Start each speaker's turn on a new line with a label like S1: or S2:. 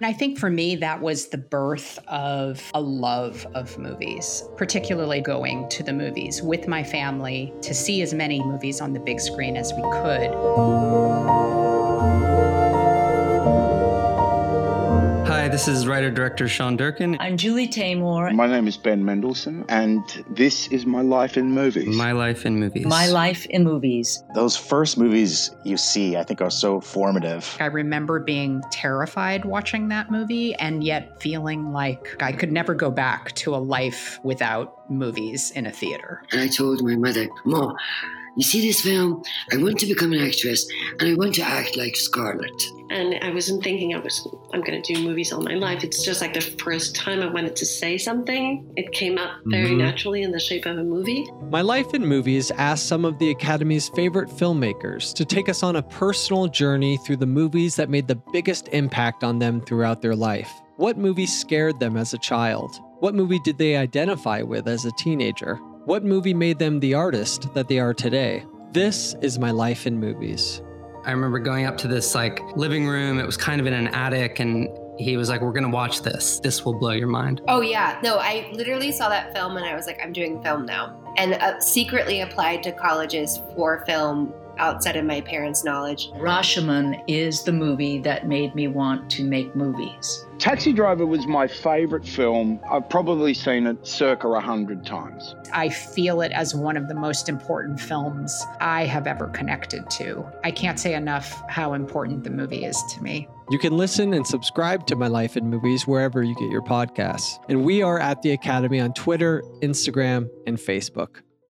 S1: And I think for me, that was the birth of a love of movies, particularly going to the movies with my family to see as many movies on the big screen as we could.
S2: This is writer director Sean Durkin.
S3: I'm Julie Taymor.
S4: My name is Ben Mendelsohn, and this is My Life in Movies.
S2: My Life in Movies.
S3: My Life in Movies.
S5: Those first movies you see, I think, are so formative.
S1: I remember being terrified watching that movie and yet feeling like I could never go back to a life without movies in a theater.
S6: And I told my mother, Mom, you see this film? I want to become an actress and I want to act like Scarlett.
S7: And I wasn't thinking I was I'm gonna do movies all my life. It's just like the first time I wanted to say something. It came up very mm-hmm. naturally in the shape of a movie.
S8: My Life in Movies asked some of the Academy's favorite filmmakers to take us on a personal journey through the movies that made the biggest impact on them throughout their life. What movie scared them as a child? What movie did they identify with as a teenager? What movie made them the artist that they are today? This is my life in movies.
S2: I remember going up to this like living room. It was kind of in an attic and he was like, We're gonna watch this. This will blow your mind.
S9: Oh, yeah. No, I literally saw that film and I was like, I'm doing film now. And uh, secretly applied to colleges for film outside of my parents' knowledge.
S3: Rashomon is the movie that made me want to make movies.
S4: Taxi Driver was my favorite film. I've probably seen it circa a hundred times.
S1: I feel it as one of the most important films I have ever connected to. I can't say enough how important the movie is to me.
S8: You can listen and subscribe to My Life in Movies wherever you get your podcasts. And we are at the Academy on Twitter, Instagram, and Facebook.